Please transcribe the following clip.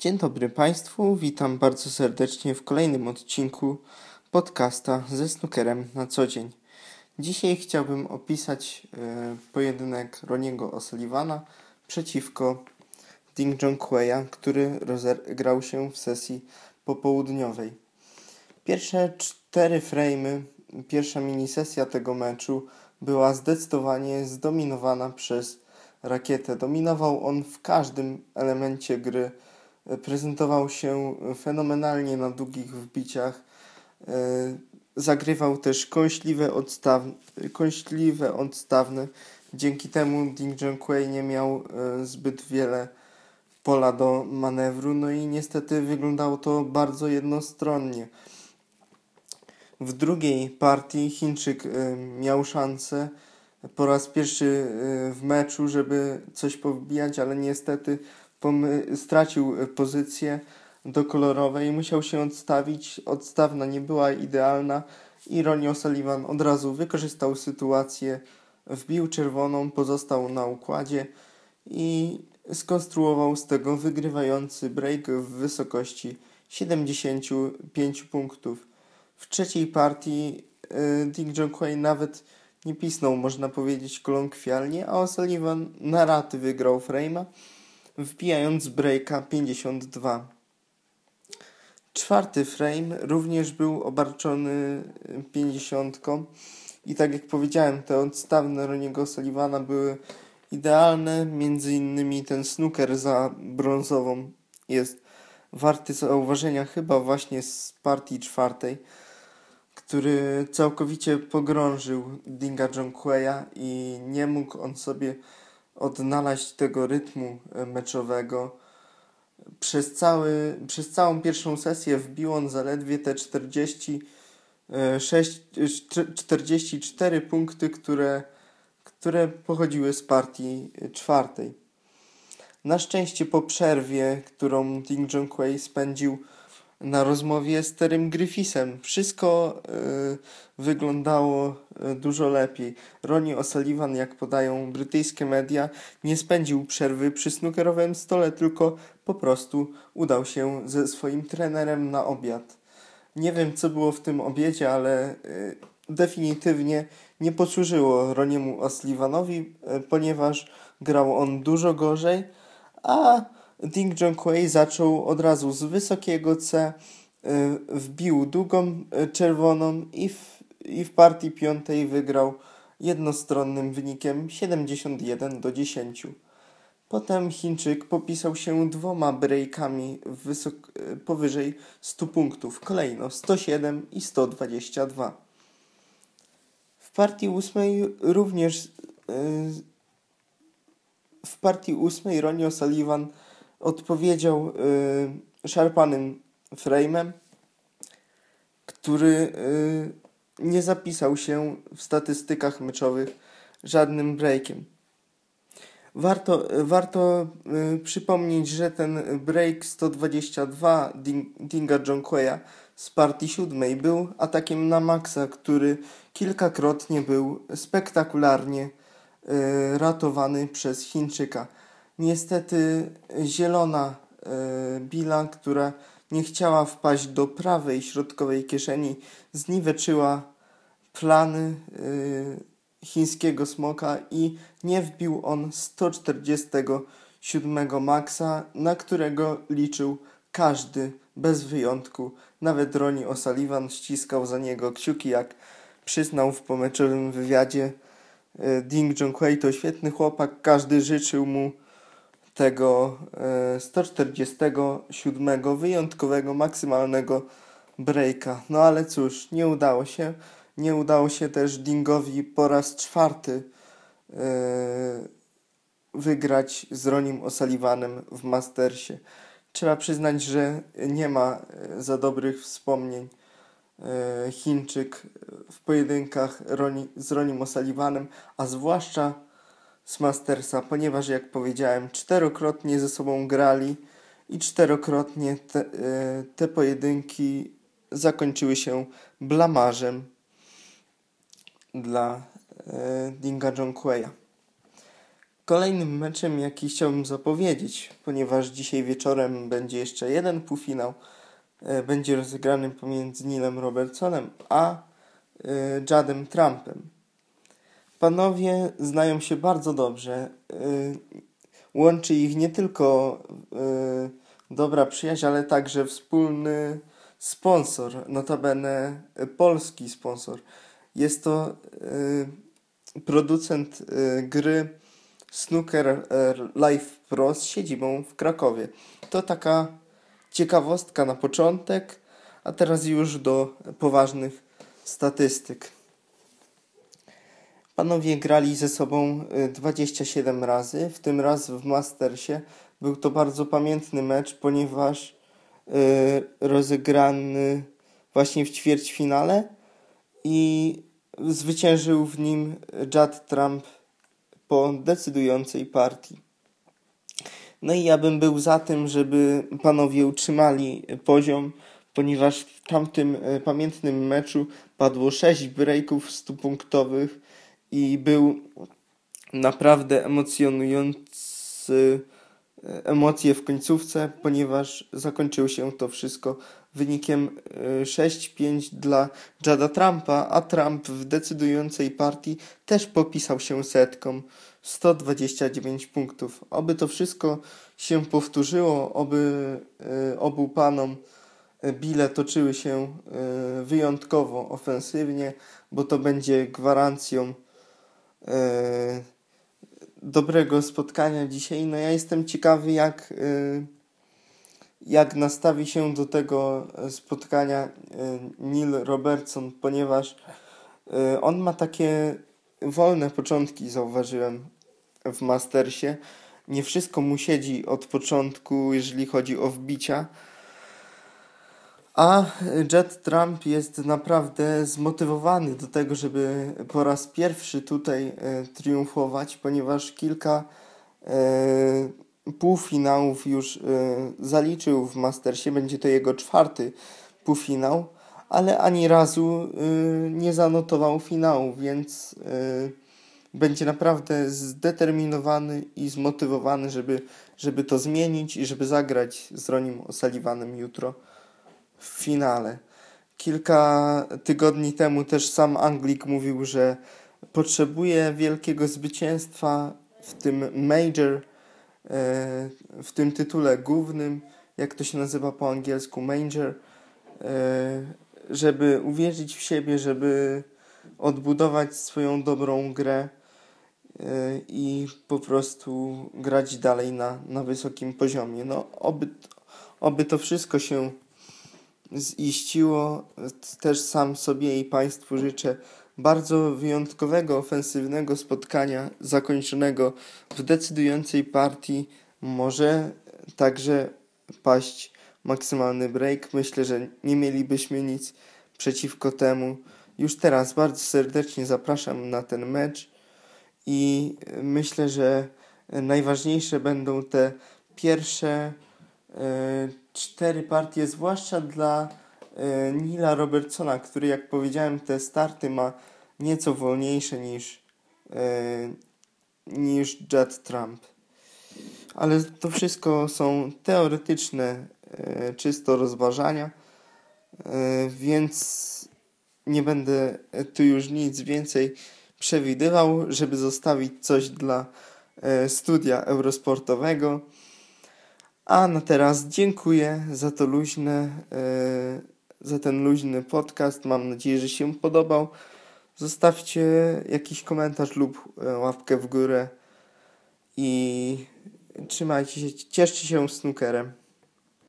Dzień dobry Państwu, witam bardzo serdecznie w kolejnym odcinku podcasta ze snookerem na co dzień. Dzisiaj chciałbym opisać e, pojedynek Roniego O'Sullivana przeciwko Ding Junhueya, który rozegrał się w sesji popołudniowej. Pierwsze cztery frame'y, pierwsza minisesja tego meczu była zdecydowanie zdominowana przez rakietę. Dominował on w każdym elemencie gry prezentował się fenomenalnie na długich wbiciach. E, zagrywał też kąśliwe, odstawne, kąśliwe odstawne. Dzięki temu Ding Junhui nie miał e, zbyt wiele pola do manewru, no i niestety wyglądało to bardzo jednostronnie. W drugiej partii Chińczyk e, miał szansę po raz pierwszy w meczu, żeby coś powbijać, ale niestety stracił e, pozycję do kolorowej musiał się odstawić. Odstawna nie była idealna i Ronnie O'Sullivan od razu wykorzystał sytuację, wbił czerwoną, pozostał na układzie i skonstruował z tego wygrywający break w wysokości 75 punktów. W trzeciej partii e, Dick Junquay nawet nie pisnął, można powiedzieć, kolokwialnie, a O'Sullivan na raty wygrał frame'a wbijając breaka 52. Czwarty frame również był obarczony 50 i tak jak powiedziałem, te odstawne Roniego Sullivana były idealne, między innymi ten snooker za brązową jest warty zauważenia chyba właśnie z partii czwartej, który całkowicie pogrążył Dinga Jonqueya i nie mógł on sobie odnaleźć tego rytmu e, meczowego. Przez, cały, przez całą pierwszą sesję wbił on zaledwie te 46, 44 e, punkty, które, które pochodziły z partii e, czwartej. Na szczęście po przerwie, którą Ding Junhui spędził na rozmowie z Terym Griffisem. Wszystko y, wyglądało y, dużo lepiej. Ronnie O'Sullivan, jak podają brytyjskie media, nie spędził przerwy przy snookerowym stole, tylko po prostu udał się ze swoim trenerem na obiad. Nie wiem, co było w tym obiedzie, ale y, definitywnie nie posłużyło Roniemu O'Sullivanowi, ponieważ grał on dużo gorzej, a Ding Junhui zaczął od razu z wysokiego C, y, wbił długą y, czerwoną i w, i w partii piątej wygrał jednostronnym wynikiem 71 do 10. Potem Chińczyk popisał się dwoma breakami y, powyżej 100 punktów, kolejno 107 i 122. W partii ósmej również w partii ósmej Ronnie O'Sullivan odpowiedział y, szarpanym frame'em, który y, nie zapisał się w statystykach meczowych żadnym breakiem. Warto, warto y, przypomnieć, że ten break 122 Ding, Dinga Jonqueya z partii siódmej był atakiem na Maxa, który kilkakrotnie był spektakularnie y, ratowany przez Chińczyka. Niestety zielona e, Billa, która nie chciała wpaść do prawej środkowej kieszeni, zniweczyła plany e, chińskiego smoka i nie wbił on 147 maksa, na którego liczył każdy bez wyjątku. Nawet Ronnie O'Sullivan ściskał za niego kciuki, jak przyznał w pomeczowym wywiadzie. E, Ding Junhui to świetny chłopak, każdy życzył mu 147 e, wyjątkowego, maksymalnego breaka. No ale cóż, nie udało się. Nie udało się też Dingowi po raz czwarty yy, wygrać z Ronim O'Sullivanem w Mastersie. Trzeba przyznać, że nie ma e, za dobrych wspomnień Chińczyk w pojedynkach z Ronim O'Sullivanem, a zwłaszcza z Mastersa, ponieważ jak powiedziałem, czterokrotnie ze sobą grali i czterokrotnie te, e, te pojedynki zakończyły się blamarzem dla e, Dinga Jonqueya. Kolejnym meczem, jaki chciałbym zapowiedzieć, ponieważ dzisiaj wieczorem będzie jeszcze jeden półfinał, e, będzie rozegrany pomiędzy Nilem Robertsonem a Jadem Trumpem. Panowie znają się bardzo dobrze. E, łączy ich nie tylko dobra przyjaźń, ale także wspólny sponsor, notabene polski sponsor. Jest to producent gry Snooker Live Pro z siedzibą w Krakowie. To taka ciekawostka na początek, a teraz już do poważnych statystyk. Panowie grali ze sobą 27 y, razy, w tym raz w Mastersie. Był to bardzo pamiętny mecz, ponieważ yy, rozegrany właśnie w ćwierćfinale i zwyciężył w nim Judd Trump po decydującej partii. No i ja bym był za tym, żeby panowie utrzymali poziom, ponieważ w tamtym e, pamiętnym meczu padło 6 breaków 100-punktowych i był naprawdę emocjonujący e, emocje w końcówce, ponieważ zakończyło się to wszystko wynikiem 6-5 e, dla Jada Trumpa, a Trump w decydującej partii też popisał się setką 129 punktów. Oby to wszystko się powtórzyło, oby e, obu panom bile toczyły się wyjątkowo ofensywnie, bo to będzie gwarancją dobrego spotkania dzisiaj. No ja jestem ciekawy, jak jak nastawi się do tego e, spotkania e, Neil Robertson, ponieważ e, on ma takie wolne początki, zauważyłem w Mastersie. Nie wszystko mu siedzi od początku, jeżeli chodzi o wbicia. A Jet Trump jest naprawdę zmotywowany do tego, żeby po raz pierwszy tutaj triumfować, ponieważ kilka półfinałów już y, zaliczył w Mastersie. Będzie to jego czwarty półfinał, ale ani razu nie zanotował finału, więc będzie naprawdę zdeterminowany i zmotywowany, żeby, żeby to zmienić i żeby zagrać z Ronim O'Sullivanem jutro w finale. Kilka tygodni temu też sam Anglik mówił, że potrzebuje wielkiego zwycięstwa w tym major E, w tym tytule głównym, jak to się nazywa po angielsku, Manger, e, żeby uwierzyć w siebie, żeby odbudować swoją dobrą grę e, i po prostu grać dalej na, na wysokim poziomie. No, oby, oby to wszystko się ziściło. Też sam sobie i Państwu życzę bardzo wyjątkowego, ofensywnego spotkania zakończonego w decydującej partii może także paść maksymalny break. Myślę, że nie mielibyśmy nic przeciwko temu. Już teraz bardzo serdecznie zapraszam na ten mecz i myślę, że najważniejsze będą te pierwsze cztery partie, zwłaszcza dla e, Nila Robertsona, który jak powiedziałem te starty ma nieco wolniejsze niż, e, niż Judd Trump. Ale to wszystko są teoretyczne, e, czysto rozważania, e, więc nie będę tu już nic więcej przewidywał, żeby zostawić coś dla e, studia eurosportowego. A na teraz dziękuję za to luźne, e, za ten luźny podcast. Mam nadzieję, że się podobał. Zostawcie jakiś komentarz lub e, łapkę w górę i trzymajcie się, cieszcie się snookerem.